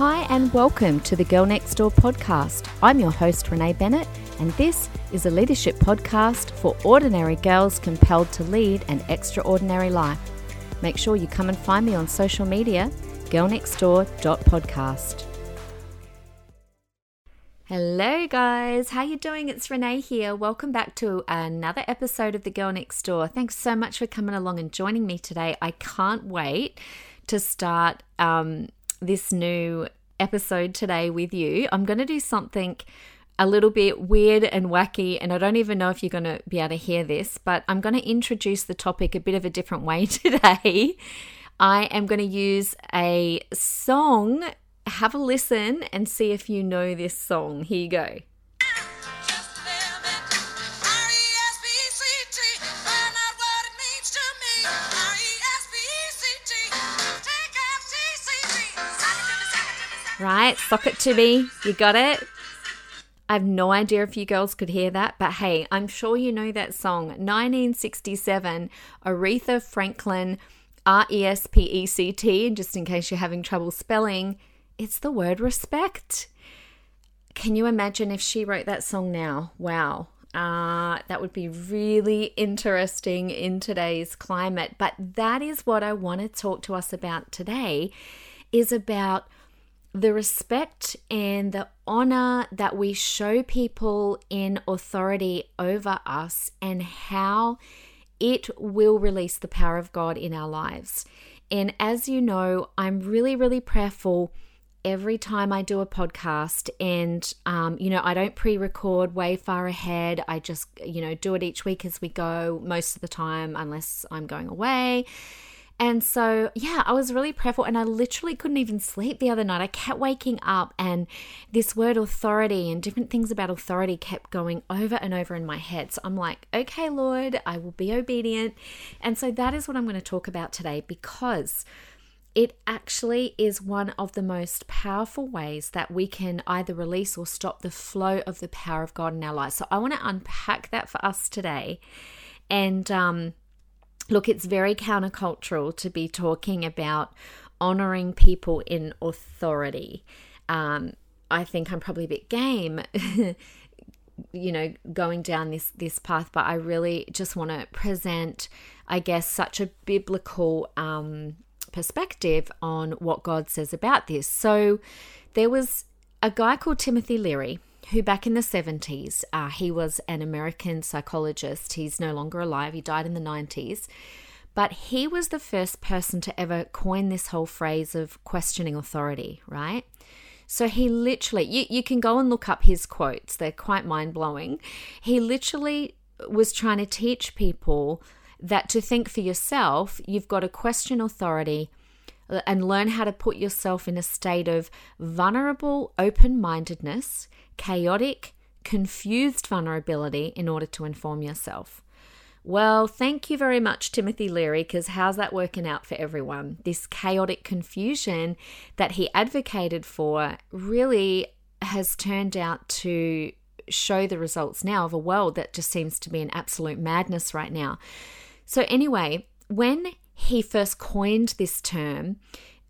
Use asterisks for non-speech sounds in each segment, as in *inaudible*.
Hi, and welcome to the Girl Next Door podcast. I'm your host, Renee Bennett, and this is a leadership podcast for ordinary girls compelled to lead an extraordinary life. Make sure you come and find me on social media, girlnextdoor.podcast. Hello guys, how you doing? It's Renee here. Welcome back to another episode of The Girl Next Door. Thanks so much for coming along and joining me today. I can't wait to start um, this new episode today with you. I'm going to do something a little bit weird and wacky, and I don't even know if you're going to be able to hear this, but I'm going to introduce the topic a bit of a different way *laughs* today. I am going to use a song. Have a listen and see if you know this song. Here you go. Right, sock it to me. You got it? I have no idea if you girls could hear that, but hey, I'm sure you know that song. 1967, Aretha Franklin, R E S P E C T, just in case you're having trouble spelling, it's the word respect. Can you imagine if she wrote that song now? Wow. Uh, that would be really interesting in today's climate. But that is what I want to talk to us about today is about the respect and the honor that we show people in authority over us and how it will release the power of God in our lives. And as you know, I'm really, really prayerful every time I do a podcast. And, um, you know, I don't pre record way far ahead. I just, you know, do it each week as we go most of the time, unless I'm going away. And so, yeah, I was really prayerful and I literally couldn't even sleep the other night. I kept waking up and this word authority and different things about authority kept going over and over in my head. So I'm like, okay, Lord, I will be obedient. And so that is what I'm going to talk about today because it actually is one of the most powerful ways that we can either release or stop the flow of the power of God in our lives. So I want to unpack that for us today. And, um, Look, it's very countercultural to be talking about honoring people in authority. Um, I think I'm probably a bit game, *laughs* you know, going down this this path, but I really just want to present, I guess, such a biblical um, perspective on what God says about this. So, there was a guy called Timothy Leary who back in the 70s, uh, he was an American psychologist. He's no longer alive, he died in the 90s. But he was the first person to ever coin this whole phrase of questioning authority, right? So he literally, you, you can go and look up his quotes, they're quite mind blowing. He literally was trying to teach people that to think for yourself, you've got to question authority and learn how to put yourself in a state of vulnerable open mindedness chaotic, confused vulnerability in order to inform yourself. Well, thank you very much, Timothy Leary, because how's that working out for everyone? This chaotic confusion that he advocated for really has turned out to show the results now of a world that just seems to be in absolute madness right now. So, anyway, when he first coined this term,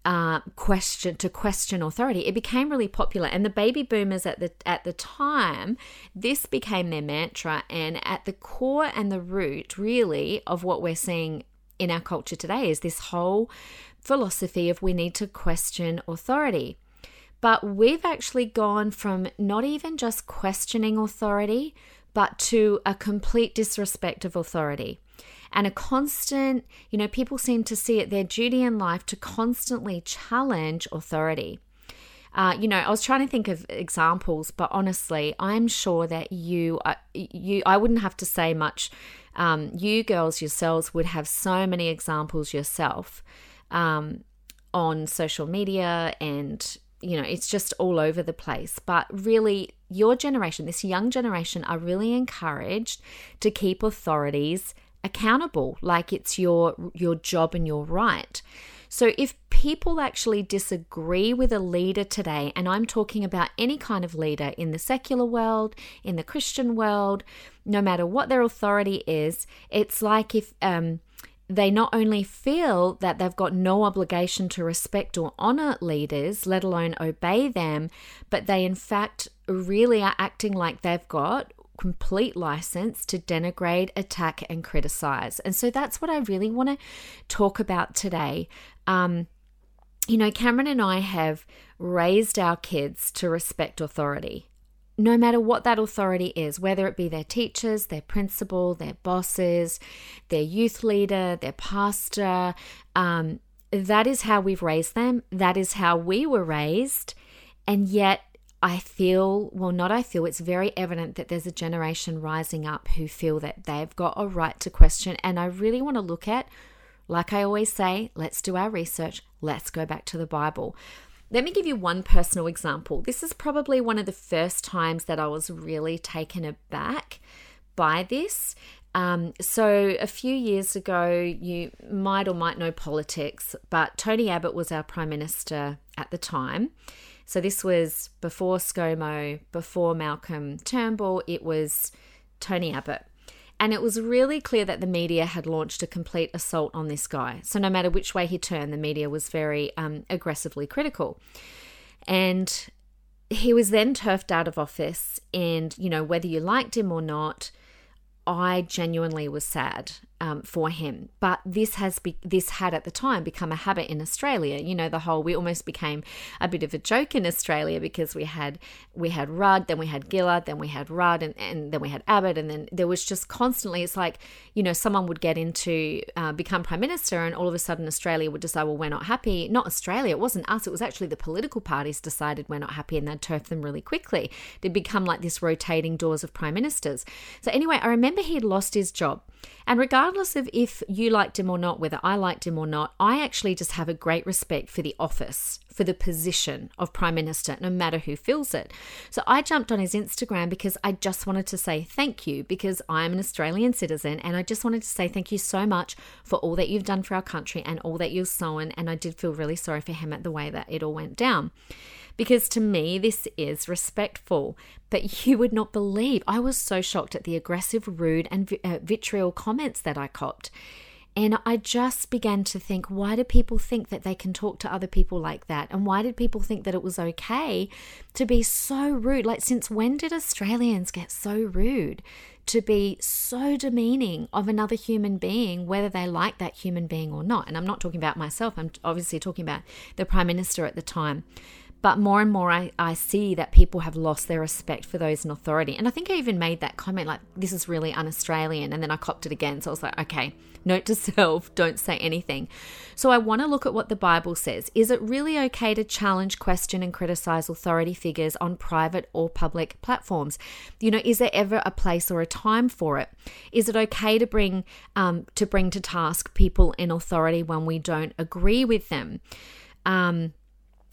uh, question to question authority. It became really popular, and the baby boomers at the at the time, this became their mantra. And at the core and the root, really, of what we're seeing in our culture today is this whole philosophy of we need to question authority. But we've actually gone from not even just questioning authority, but to a complete disrespect of authority and a constant, you know, people seem to see it their duty in life to constantly challenge authority. Uh, you know, I was trying to think of examples, but honestly, I'm sure that you, uh, you, I wouldn't have to say much. Um, you girls yourselves would have so many examples yourself um, on social media, and you know, it's just all over the place. But really, your generation, this young generation, are really encouraged to keep authorities accountable like it's your your job and your right. So if people actually disagree with a leader today and i'm talking about any kind of leader in the secular world in the christian world no matter what their authority is it's like if um they not only feel that they've got no obligation to respect or honor leaders, let alone obey them, but they in fact really are acting like they've got complete license to denigrate, attack, and criticize. And so that's what I really want to talk about today. Um, you know, Cameron and I have raised our kids to respect authority no matter what that authority is, whether it be their teachers, their principal, their bosses, their youth leader, their pastor, um, that is how we've raised them. That is how we were raised. And yet, I feel, well, not I feel, it's very evident that there's a generation rising up who feel that they've got a right to question. And I really want to look at, like I always say, let's do our research, let's go back to the Bible. Let me give you one personal example. This is probably one of the first times that I was really taken aback by this. Um, so, a few years ago, you might or might know politics, but Tony Abbott was our Prime Minister at the time. So, this was before ScoMo, before Malcolm Turnbull, it was Tony Abbott. And it was really clear that the media had launched a complete assault on this guy. So, no matter which way he turned, the media was very um, aggressively critical. And he was then turfed out of office. And, you know, whether you liked him or not, I genuinely was sad um, for him. But this has be- this had at the time become a habit in Australia. You know, the whole we almost became a bit of a joke in Australia because we had we had Rudd, then we had Gillard, then we had Rudd, and, and then we had Abbott, and then there was just constantly. It's like you know someone would get into uh, become prime minister, and all of a sudden Australia would decide, well, we're not happy. Not Australia, it wasn't us. It was actually the political parties decided we're not happy, and they'd turf them really quickly. They'd become like this rotating doors of prime ministers. So anyway, I remember he had lost his job. And regardless of if you liked him or not, whether I liked him or not, I actually just have a great respect for the office, for the position of Prime Minister, no matter who fills it. So I jumped on his Instagram because I just wanted to say thank you because I'm an Australian citizen and I just wanted to say thank you so much for all that you've done for our country and all that you've sown. And I did feel really sorry for him at the way that it all went down because to me, this is respectful. But you would not believe, I was so shocked at the aggressive, rude, and uh, vitriol comments that I copped. And I just began to think, why do people think that they can talk to other people like that? And why did people think that it was okay to be so rude? Like, since when did Australians get so rude? To be so demeaning of another human being, whether they like that human being or not. And I'm not talking about myself, I'm obviously talking about the Prime Minister at the time. But more and more, I, I see that people have lost their respect for those in authority. And I think I even made that comment like, this is really un Australian. And then I copped it again. So I was like, okay, note to *laughs* self, don't say anything. So I want to look at what the Bible says. Is it really okay to challenge, question, and criticize authority figures on private or public platforms? You know, is there ever a place or a time for it? Is it okay to bring um, to bring to task people in authority when we don't agree with them? Um,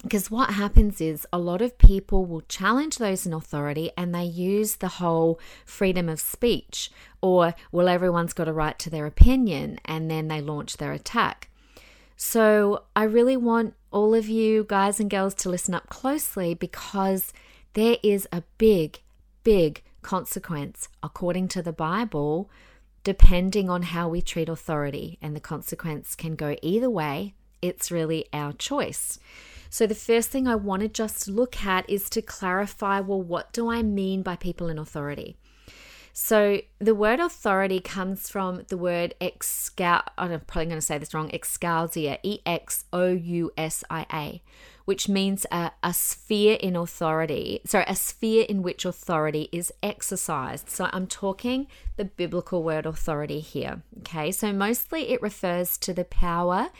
because what happens is a lot of people will challenge those in authority and they use the whole freedom of speech or, well, everyone's got a right to their opinion, and then they launch their attack. So I really want all of you guys and girls to listen up closely because there is a big, big consequence, according to the Bible, depending on how we treat authority. And the consequence can go either way. It's really our choice. So, the first thing I want to just look at is to clarify well, what do I mean by people in authority? So, the word authority comes from the word excal, I'm probably going to say this wrong, exousia, E X O U S I A, which means a, a sphere in authority. Sorry, a sphere in which authority is exercised. So I'm talking the biblical word authority here. Okay, so mostly it refers to the power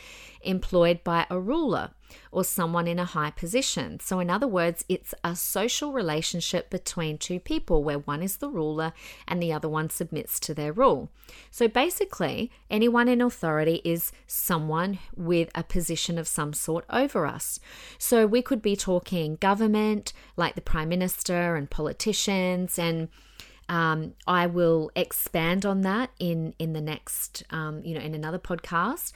employed by a ruler or someone in a high position. So, in other words, it's a social relationship between two people where one is the ruler and the other one submits to their rule. So, basically, anyone in authority is someone with a position of some sort over us. So, we could be talking government, like the prime minister and politicians and um, I will expand on that in in the next, um, you know, in another podcast.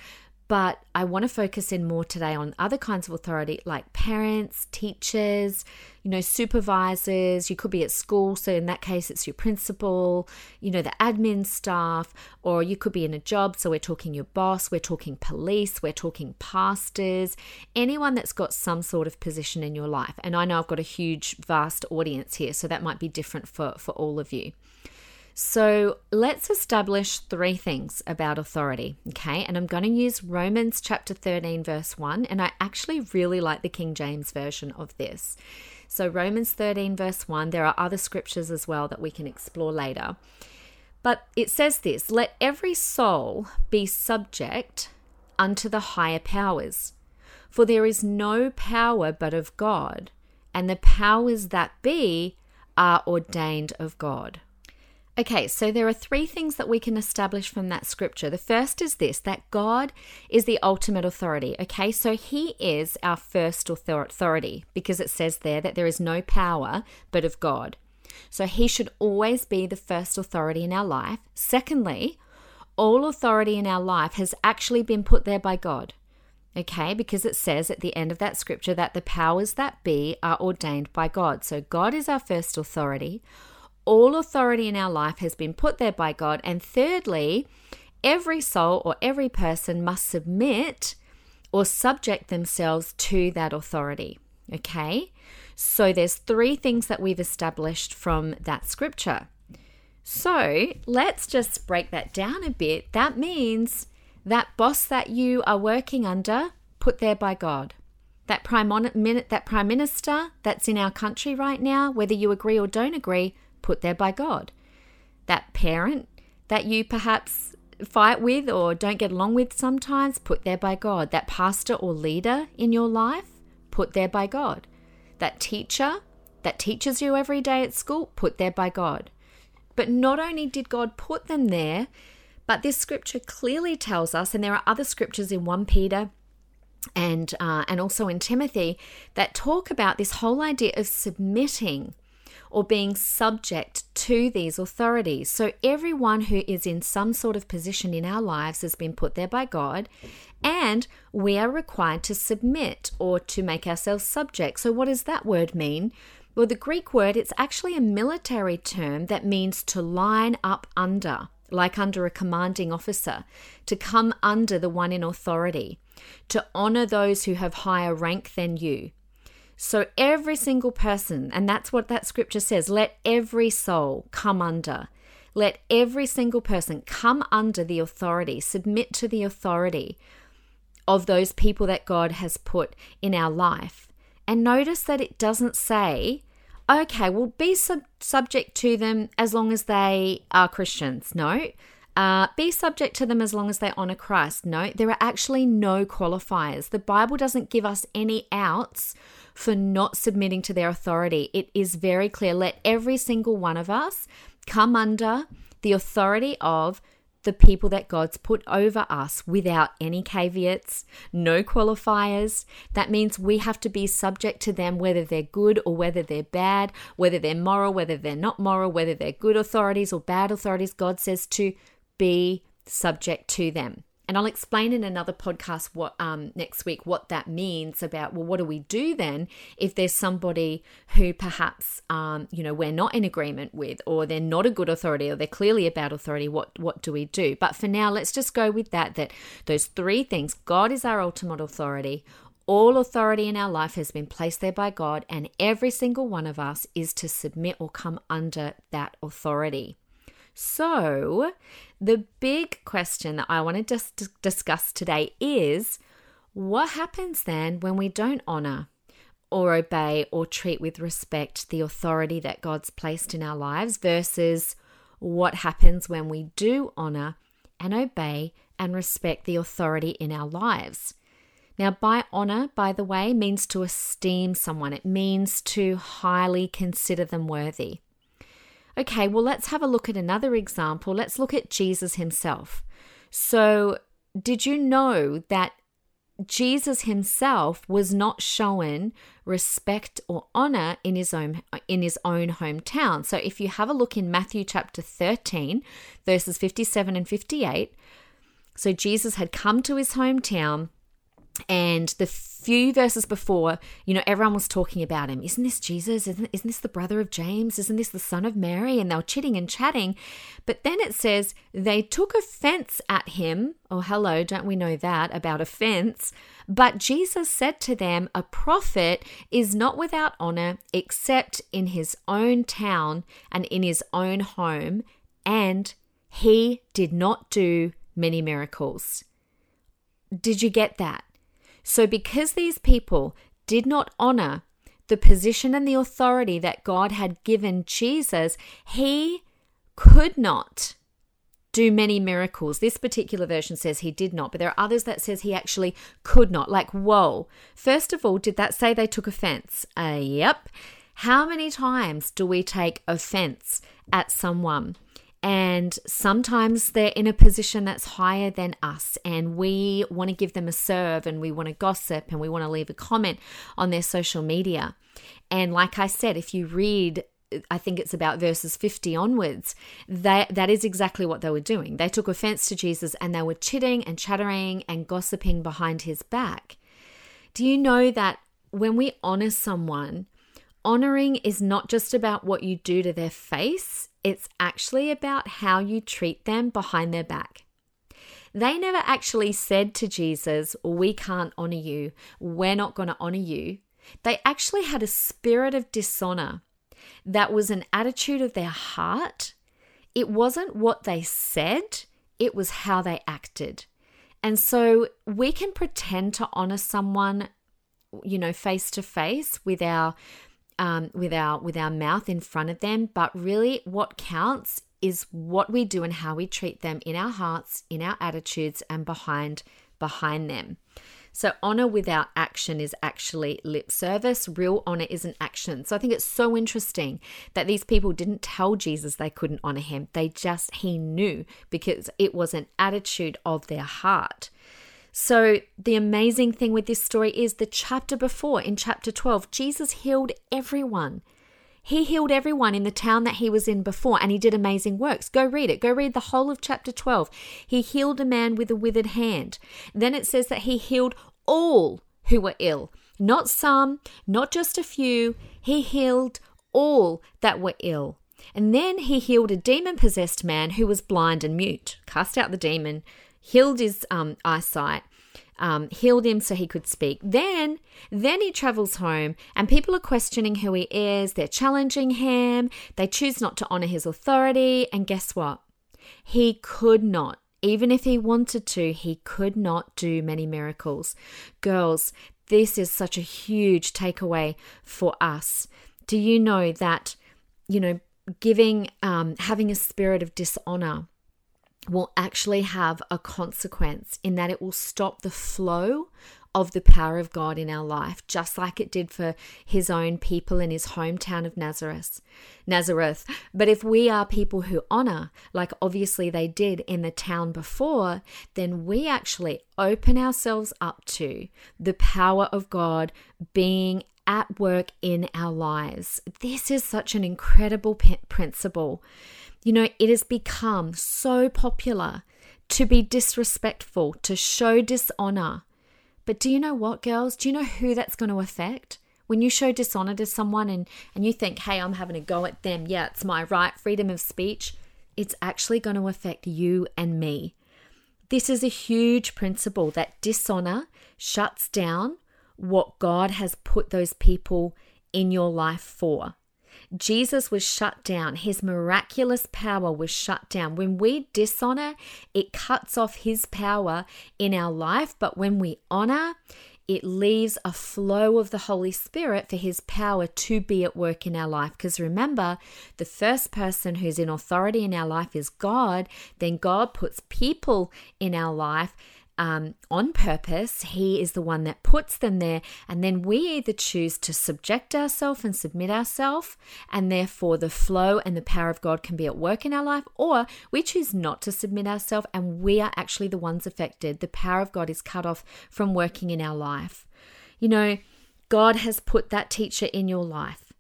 But I want to focus in more today on other kinds of authority like parents, teachers, you know, supervisors. You could be at school, so in that case, it's your principal, you know, the admin staff, or you could be in a job, so we're talking your boss, we're talking police, we're talking pastors, anyone that's got some sort of position in your life. And I know I've got a huge, vast audience here, so that might be different for, for all of you. So let's establish three things about authority, okay? And I'm going to use Romans chapter 13, verse 1, and I actually really like the King James version of this. So, Romans 13, verse 1, there are other scriptures as well that we can explore later. But it says this let every soul be subject unto the higher powers, for there is no power but of God, and the powers that be are ordained of God. Okay, so there are three things that we can establish from that scripture. The first is this that God is the ultimate authority. Okay, so He is our first authority because it says there that there is no power but of God. So He should always be the first authority in our life. Secondly, all authority in our life has actually been put there by God. Okay, because it says at the end of that scripture that the powers that be are ordained by God. So God is our first authority all authority in our life has been put there by God. And thirdly, every soul or every person must submit or subject themselves to that authority. Okay? So there's three things that we've established from that scripture. So let's just break that down a bit. That means that boss that you are working under, put there by God. That prime, that prime minister that's in our country right now, whether you agree or don't agree, put there by God. That parent that you perhaps fight with or don't get along with sometimes, put there by God. That pastor or leader in your life, put there by God. That teacher that teaches you every day at school, put there by God. But not only did God put them there, but this scripture clearly tells us, and there are other scriptures in 1 Peter and uh, and also in Timothy that talk about this whole idea of submitting or being subject to these authorities. So, everyone who is in some sort of position in our lives has been put there by God, and we are required to submit or to make ourselves subject. So, what does that word mean? Well, the Greek word, it's actually a military term that means to line up under, like under a commanding officer, to come under the one in authority, to honor those who have higher rank than you, so every single person, and that's what that scripture says, let every soul come under. Let every single person come under the authority, submit to the authority of those people that God has put in our life. And notice that it doesn't say, okay, well, be sub- subject to them as long as they are Christians. No. Uh, be subject to them as long as they honor Christ. No, there are actually no qualifiers. The Bible doesn't give us any outs for not submitting to their authority. It is very clear. Let every single one of us come under the authority of the people that God's put over us without any caveats, no qualifiers. That means we have to be subject to them, whether they're good or whether they're bad, whether they're moral, whether they're not moral, whether they're good authorities or bad authorities. God says to be subject to them. And I'll explain in another podcast what um, next week what that means about well, what do we do then if there's somebody who perhaps um, you know we're not in agreement with, or they're not a good authority, or they're clearly a bad authority. What what do we do? But for now, let's just go with that. That those three things: God is our ultimate authority. All authority in our life has been placed there by God, and every single one of us is to submit or come under that authority. So, the big question that I want to just discuss today is what happens then when we don't honor or obey or treat with respect the authority that God's placed in our lives versus what happens when we do honor and obey and respect the authority in our lives. Now, by honor, by the way, means to esteem someone, it means to highly consider them worthy. Okay, well, let's have a look at another example. Let's look at Jesus himself. So, did you know that Jesus himself was not shown respect or honor in his own in his own hometown. So if you have a look in Matthew chapter 13 verses 57 and 58, So Jesus had come to his hometown and the few verses before, you know, everyone was talking about him. Isn't this Jesus? Isn't, isn't this the brother of James? Isn't this the son of Mary? And they were chitting and chatting. But then it says they took offense at him. Oh, hello, don't we know that about offense? But Jesus said to them, A prophet is not without honor except in his own town and in his own home. And he did not do many miracles. Did you get that? So, because these people did not honor the position and the authority that God had given Jesus, he could not do many miracles. This particular version says he did not, but there are others that says he actually could not. Like, whoa. First of all, did that say they took offense? Uh, yep. How many times do we take offense at someone? And sometimes they're in a position that's higher than us, and we want to give them a serve and we want to gossip and we want to leave a comment on their social media. And like I said, if you read I think it's about verses 50 onwards, that, that is exactly what they were doing. They took offense to Jesus and they were chitting and chattering and gossiping behind his back. Do you know that when we honor someone, honoring is not just about what you do to their face, it's actually about how you treat them behind their back. They never actually said to Jesus, We can't honor you. We're not going to honor you. They actually had a spirit of dishonor that was an attitude of their heart. It wasn't what they said, it was how they acted. And so we can pretend to honor someone, you know, face to face with our um, with our with our mouth in front of them, but really what counts is what we do and how we treat them in our hearts, in our attitudes, and behind behind them. So, honor without action is actually lip service. Real honor isn't action. So, I think it's so interesting that these people didn't tell Jesus they couldn't honor him. They just, he knew because it was an attitude of their heart. So, the amazing thing with this story is the chapter before, in chapter 12, Jesus healed everyone. He healed everyone in the town that he was in before, and he did amazing works. Go read it. Go read the whole of chapter 12. He healed a man with a withered hand. Then it says that he healed all who were ill, not some, not just a few. He healed all that were ill. And then he healed a demon possessed man who was blind and mute, cast out the demon, healed his um, eyesight, um, healed him so he could speak. Then, then he travels home, and people are questioning who he is. They're challenging him. They choose not to honor his authority. And guess what? He could not. Even if he wanted to, he could not do many miracles. Girls, this is such a huge takeaway for us. Do you know that, you know, giving, um, having a spirit of dishonor will actually have a consequence in that it will stop the flow of the power of God in our life, just like it did for his own people in his hometown of Nazareth. Nazareth. But if we are people who honor, like obviously they did in the town before, then we actually open ourselves up to the power of God being at work in our lives. This is such an incredible principle. You know, it has become so popular to be disrespectful, to show dishonor. But do you know what, girls? Do you know who that's going to affect? When you show dishonor to someone and, and you think, hey, I'm having a go at them, yeah, it's my right, freedom of speech, it's actually going to affect you and me. This is a huge principle that dishonor shuts down what God has put those people in your life for. Jesus was shut down. His miraculous power was shut down. When we dishonor, it cuts off his power in our life. But when we honor, it leaves a flow of the Holy Spirit for His power to be at work in our life. Because remember, the first person who's in authority in our life is God. Then God puts people in our life um, on purpose. He is the one that puts them there. And then we either choose to subject ourselves and submit ourselves, and therefore the flow and the power of God can be at work in our life, or we choose not to submit ourselves and we are actually the ones affected. The power of God is cut off from working in our life. You know, God has put that teacher in your life,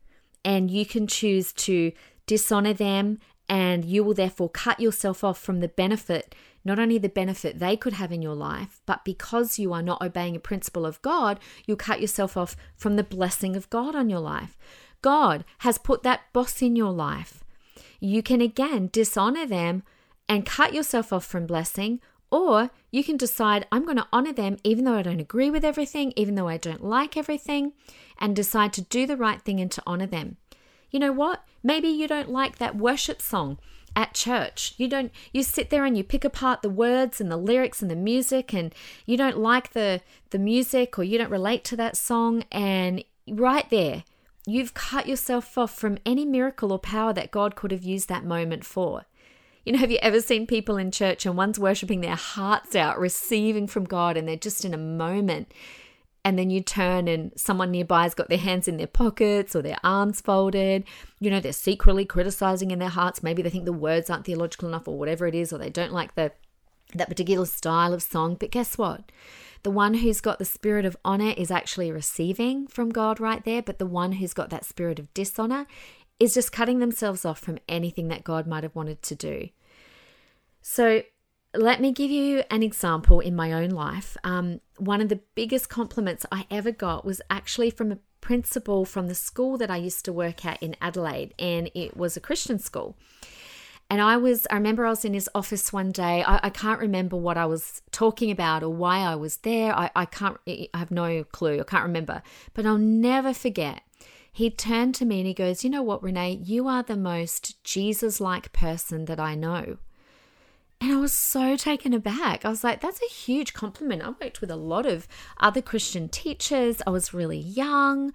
and you can choose to dishonor them and you will therefore cut yourself off from the benefit not only the benefit they could have in your life, but because you are not obeying a principle of God, you'll cut yourself off from the blessing of God on your life. God has put that boss in your life. You can again dishonor them and cut yourself off from blessing, or you can decide, I'm going to honor them even though I don't agree with everything, even though I don't like everything, and decide to do the right thing and to honor them. You know what? Maybe you don't like that worship song at church. You don't you sit there and you pick apart the words and the lyrics and the music and you don't like the the music or you don't relate to that song and right there you've cut yourself off from any miracle or power that God could have used that moment for. You know, have you ever seen people in church and one's worshiping their hearts out, receiving from God, and they're just in a moment? And then you turn and someone nearby has got their hands in their pockets or their arms folded. You know, they're secretly criticizing in their hearts. Maybe they think the words aren't theological enough or whatever it is, or they don't like the that particular style of song. But guess what? The one who's got the spirit of honor is actually receiving from God right there, but the one who's got that spirit of dishonor is just cutting themselves off from anything that God might have wanted to do. So, let me give you an example in my own life. Um, one of the biggest compliments I ever got was actually from a principal from the school that I used to work at in Adelaide, and it was a Christian school. And I was, I remember I was in his office one day. I, I can't remember what I was talking about or why I was there. I, I can't, I have no clue. I can't remember. But I'll never forget. He turned to me and he goes, You know what, Renee? You are the most Jesus like person that I know. And I was so taken aback. I was like, that's a huge compliment. I worked with a lot of other Christian teachers. I was really young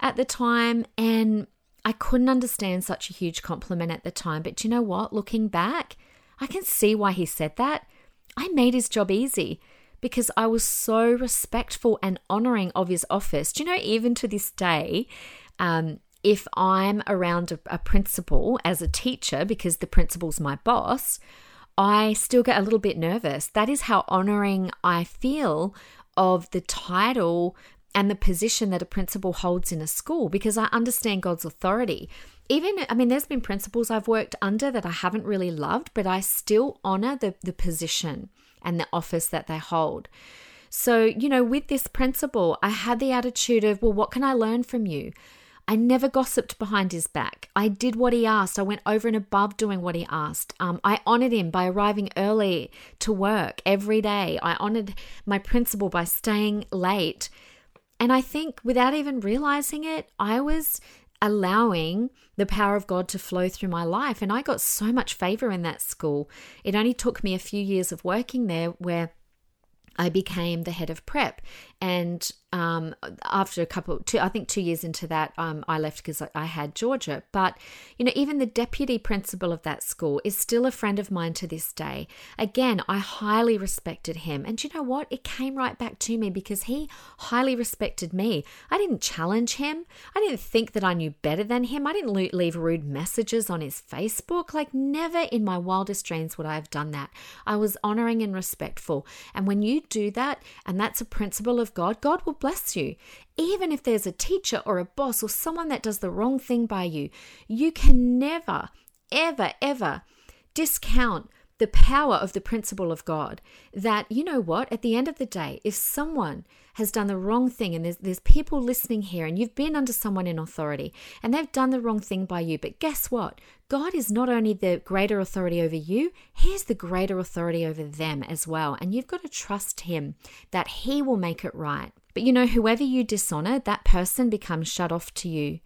at the time and I couldn't understand such a huge compliment at the time. But you know what? Looking back, I can see why he said that. I made his job easy because I was so respectful and honoring of his office. Do you know, even to this day, um, if I'm around a, a principal as a teacher, because the principal's my boss, I still get a little bit nervous. That is how honoring I feel of the title and the position that a principal holds in a school because I understand God's authority. Even, I mean, there's been principals I've worked under that I haven't really loved, but I still honor the, the position and the office that they hold. So, you know, with this principal, I had the attitude of, well, what can I learn from you? I never gossiped behind his back. I did what he asked. I went over and above doing what he asked. Um, I honored him by arriving early to work every day. I honored my principal by staying late. And I think without even realizing it, I was allowing the power of God to flow through my life. And I got so much favor in that school. It only took me a few years of working there where I became the head of prep. And um, after a couple, two, I think two years into that, um, I left because I had Georgia. But, you know, even the deputy principal of that school is still a friend of mine to this day. Again, I highly respected him. And you know what? It came right back to me because he highly respected me. I didn't challenge him. I didn't think that I knew better than him. I didn't leave rude messages on his Facebook. Like, never in my wildest dreams would I have done that. I was honoring and respectful. And when you do that, and that's a principle of God, God will bless you. Even if there's a teacher or a boss or someone that does the wrong thing by you, you can never, ever, ever discount the power of the principle of God. That, you know what, at the end of the day, if someone has done the wrong thing and there's, there's people listening here and you've been under someone in authority and they've done the wrong thing by you, but guess what? God is not only the greater authority over you, He is the greater authority over them as well. And you've got to trust Him that He will make it right. But you know, whoever you dishonor, that person becomes shut off to you.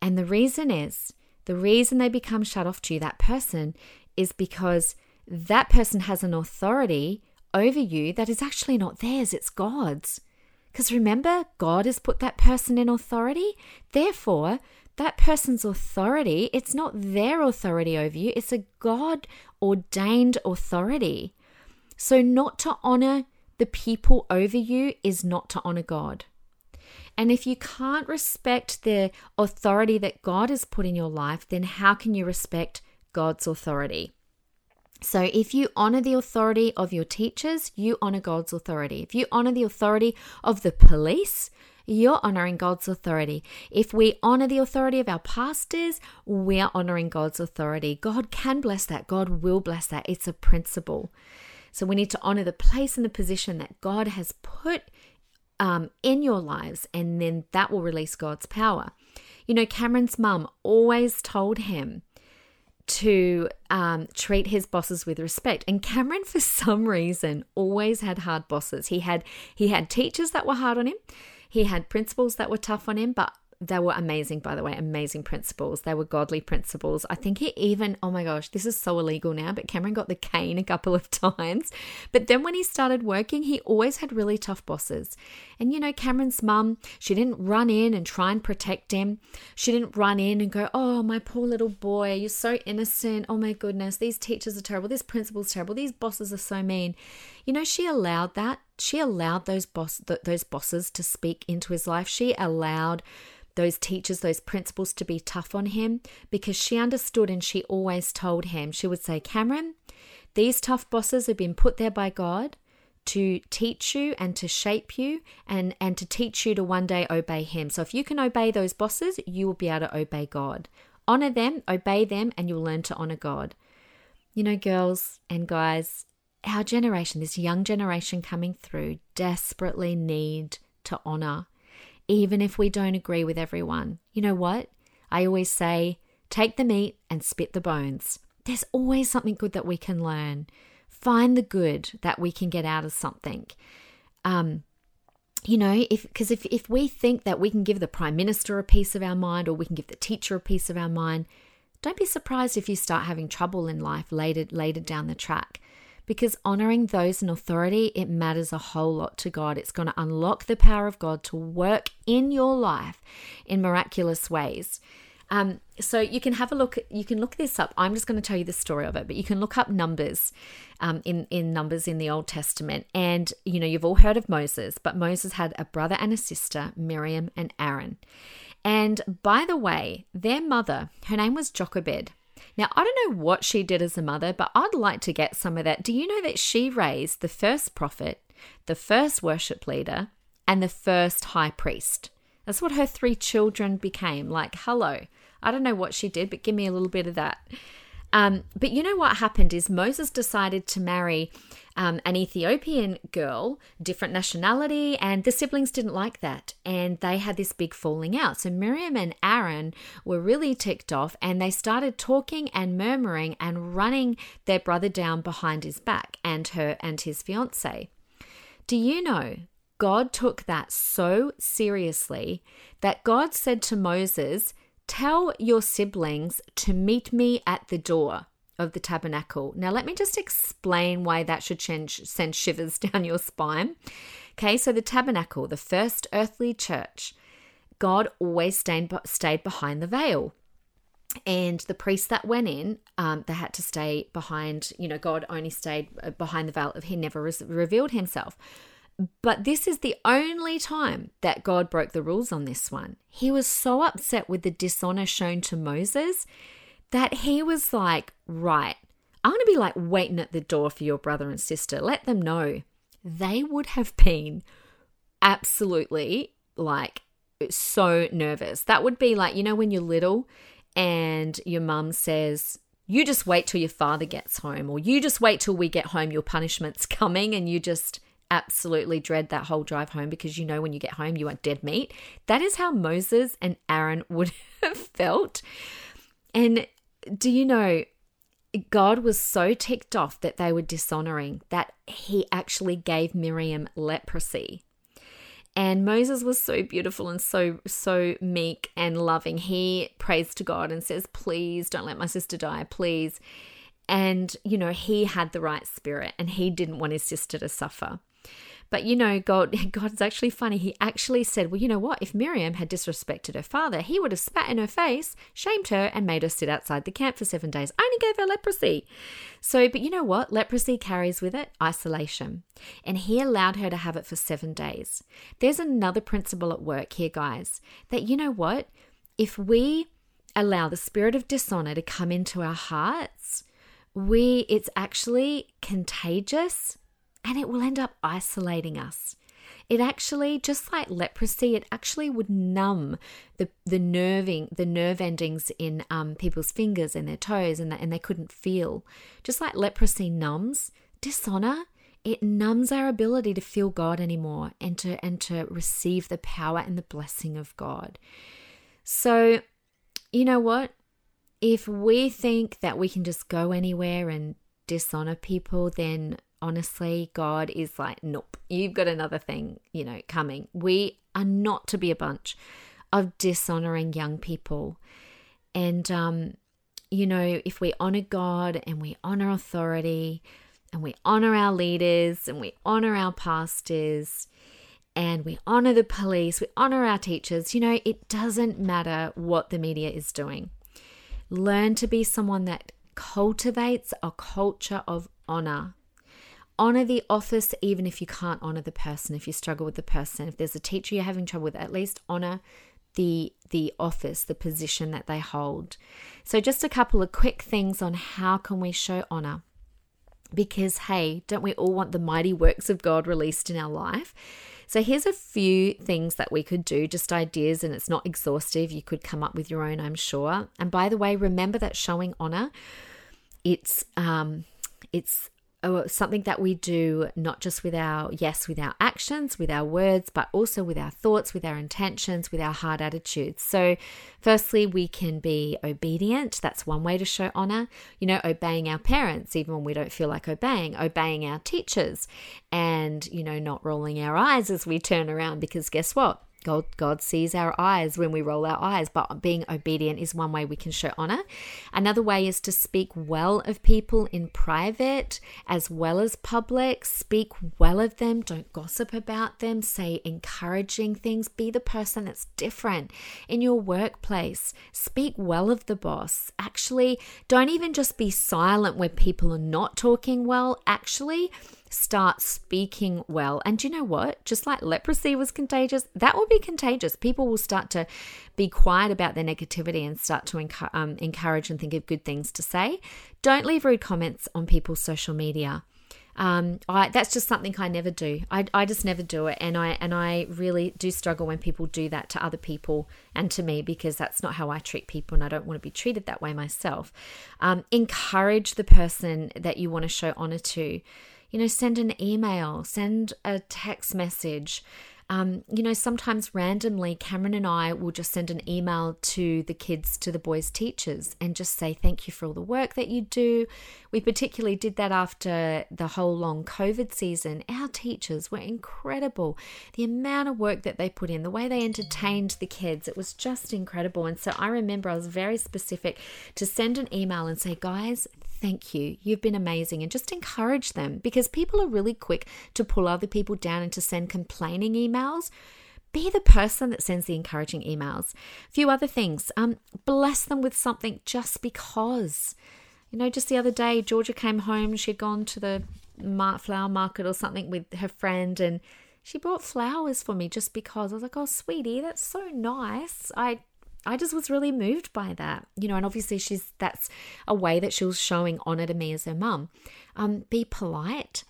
And the reason is, the reason they become shut off to you, that person, is because that person has an authority over you that is actually not theirs, it's God's. Because remember, God has put that person in authority. Therefore, that person's authority, it's not their authority over you, it's a God ordained authority. So, not to honor the people over you is not to honor God. And if you can't respect the authority that God has put in your life, then how can you respect God's authority? So, if you honor the authority of your teachers, you honor God's authority. If you honor the authority of the police, you're honoring God's authority. If we honor the authority of our pastors, we are honoring God's authority. God can bless that. God will bless that. It's a principle. So we need to honor the place and the position that God has put um, in your lives, and then that will release God's power. You know, Cameron's mum always told him to um, treat his bosses with respect. And Cameron, for some reason, always had hard bosses. He had he had teachers that were hard on him. He had principals that were tough on him, but they were amazing, by the way, amazing principals. They were godly principals. I think he even, oh my gosh, this is so illegal now, but Cameron got the cane a couple of *laughs* times. But then when he started working, he always had really tough bosses. And you know, Cameron's mum, she didn't run in and try and protect him. She didn't run in and go, oh, my poor little boy, you're so innocent. Oh my goodness, these teachers are terrible. This principal's terrible. These bosses are so mean. You know, she allowed that. She allowed those boss, those bosses to speak into his life. She allowed those teachers, those principals to be tough on him because she understood and she always told him, she would say, Cameron, these tough bosses have been put there by God to teach you and to shape you and, and to teach you to one day obey Him. So if you can obey those bosses, you will be able to obey God. Honor them, obey them, and you'll learn to honor God. You know, girls and guys, our generation, this young generation coming through, desperately need to honor even if we don't agree with everyone. You know what? I always say, take the meat and spit the bones. There's always something good that we can learn. Find the good that we can get out of something. Um, you know, if because if, if we think that we can give the prime minister a piece of our mind or we can give the teacher a piece of our mind, don't be surprised if you start having trouble in life later later down the track because honoring those in authority, it matters a whole lot to God. It's going to unlock the power of God to work in your life in miraculous ways. Um, so you can have a look. You can look this up. I'm just going to tell you the story of it, but you can look up numbers um, in in numbers in the Old Testament. And you know you've all heard of Moses, but Moses had a brother and a sister, Miriam and Aaron. And by the way, their mother, her name was Jochebed. Now, I don't know what she did as a mother, but I'd like to get some of that. Do you know that she raised the first prophet, the first worship leader, and the first high priest? That's what her three children became. Like, hello. I don't know what she did, but give me a little bit of that. Um, but you know what happened is Moses decided to marry um, an Ethiopian girl, different nationality, and the siblings didn't like that. And they had this big falling out. So Miriam and Aaron were really ticked off and they started talking and murmuring and running their brother down behind his back and her and his fiance. Do you know God took that so seriously that God said to Moses, Tell your siblings to meet me at the door of the tabernacle. Now, let me just explain why that should change, send shivers *laughs* down your spine. Okay, so the tabernacle, the first earthly church, God always stayed, stayed behind the veil. And the priests that went in, um, they had to stay behind, you know, God only stayed uh, behind the veil. He never revealed himself. But this is the only time that God broke the rules on this one. He was so upset with the dishonor shown to Moses that he was like, right, I'm going to be like waiting at the door for your brother and sister. Let them know. They would have been absolutely like so nervous. That would be like, you know, when you're little and your mum says, you just wait till your father gets home, or you just wait till we get home, your punishment's *laughs* coming, and you just absolutely dread that whole drive home because you know when you get home you want dead meat. That is how Moses and Aaron *laughs* would have felt. And do you know, God was so ticked off that they were dishonoring that he actually gave Miriam leprosy. And Moses was so beautiful and so so meek and loving. He prays to God and says, "Please don't let my sister die, please." And you know, he had the right spirit and he didn't want his sister to suffer. But you know, God, *laughs* God's actually funny. He actually said, well, you know what? If Miriam had disrespected her father, he would have spat in her face, shamed her, and made her sit outside the camp for seven days. I only gave her leprosy. So, but you know what? Leprosy carries with it isolation. And he allowed her to have it for seven days. There's another principle at work here, guys, that you know what? If we allow the spirit of dishonor to come into our hearts, we it's actually contagious and it will end up isolating us. It actually, just like leprosy, it actually would numb the the nerving the nerve endings in um, people's fingers and their toes, and that, and they couldn't feel. Just like leprosy numbs, dishonor it numbs our ability to feel God anymore and to and to receive the power and the blessing of God. So, you know what? If we think that we can just go anywhere and dishonor people, then honestly, God is like, nope, you've got another thing, you know, coming. We are not to be a bunch of dishonoring young people. And um, you know, if we honor God and we honor authority, and we honor our leaders and we honor our pastors and we honor the police, we honor our teachers. You know, it doesn't matter what the media is doing. Learn to be someone that cultivates a culture of honor. Honor the office, even if you can't honor the person, if you struggle with the person. If there's a teacher you're having trouble with, at least honor the the office the position that they hold so just a couple of quick things on how can we show honor because, hey, don't we all want the mighty works of God released in our life? So, here's a few things that we could do, just ideas, and it's not exhaustive. You could come up with your own, I'm sure. And by the way, remember that showing honor, it's um, it's Uh, something that we do not just with our yes with our actions with our words but also with our thoughts with our intentions with our heart attitudes. So firstly we can be obedient. That's one way to show honor. You know obeying our parents even when we don't feel like obeying obeying our teachers and you know not rolling our eyes as we turn around because guess what God, God sees our eyes when we roll our eyes, but being obedient is one way we can show honor. Another way is to speak well of people in private as well as public. Speak well of them, don't gossip about them, say encouraging things. Be the person that's different in your workplace. Speak well of the boss. Actually, don't even just be silent when people are not talking well. Actually, start speaking well. And you know what? Just like leprosy was contagious, that will be contagious. People will start to be quiet about their negativity and start to encu- um, encourage and think of good things to say. Don't leave rude comments on people's social media. Um, I, that's just something I never do. I, I just never do it, and I and I really do struggle when people do that to other people and to me because that's not how I treat people, and I don't want to be treated that way myself. Um, encourage the person that you want to show honor to you know, send an email, send a text message, um, you know, sometimes randomly, Cameron and I will just send an email to the kids, to the boys' teachers, and just say thank you for all the work that you do. We particularly did that after the whole long COVID season. Our teachers were incredible. The amount of work that they put in, the way they entertained the kids, it was just incredible. And so I remember I was very specific to send an email and say, guys, thank you. You've been amazing. And just encourage them because people are really quick to pull other people down and to send complaining emails. Be the person that sends the encouraging emails. A few other things. Um, bless them with something just because. You know, just the other day, Georgia came home. She'd gone to the flower market or something with her friend, and she brought flowers for me just because. I was like, "Oh, sweetie, that's so nice." I I just was really moved by that, you know, and obviously she's that's a way that she was showing honor to me as her mum. Um, be polite.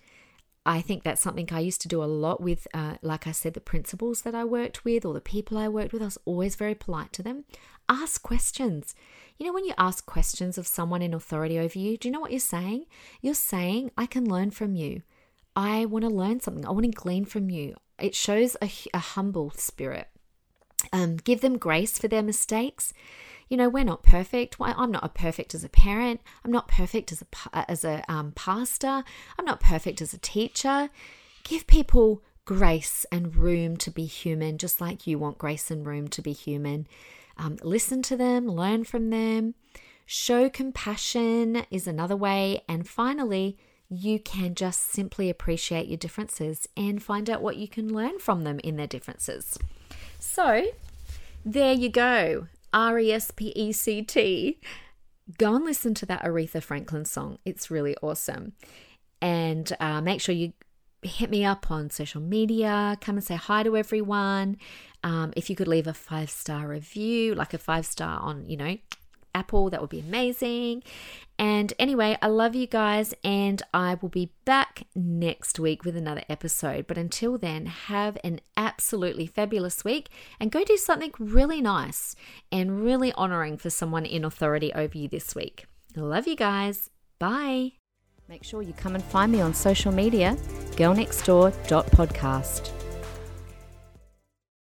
I think that's something I used to do a lot with, uh, like I said, the principals that I worked with or the people I worked with. I was always very polite to them. Ask questions. You know, when you ask questions of someone in authority over you, do you know what you're saying? You're saying, I can learn from you. I want to learn something. I want to glean from you. It shows a, a humble spirit. Um, give them grace for their mistakes. You know, we're not perfect. I'm not a perfect as a parent. I'm not perfect as a as a um, pastor. I'm not perfect as a teacher. Give people grace and room to be human, just like you want grace and room to be human. Um, listen to them, learn from them. Show compassion is another way. And finally, you can just simply appreciate your differences and find out what you can learn from them in their differences. So there you go. R E S P E C T. Go and listen to that Aretha Franklin song. It's really awesome. And uh, make sure you hit me up on social media. Come and say hi to everyone. Um, if you could leave a five star review, like a five star on, you know, Apple, that would be amazing. And anyway, I love you guys, and I will be back next week with another episode. But until then, have an absolutely fabulous week and go do something really nice and really honoring for someone in authority over you this week. Love you guys. Bye. Make sure you come and find me on social media, girlnextdoor.podcast.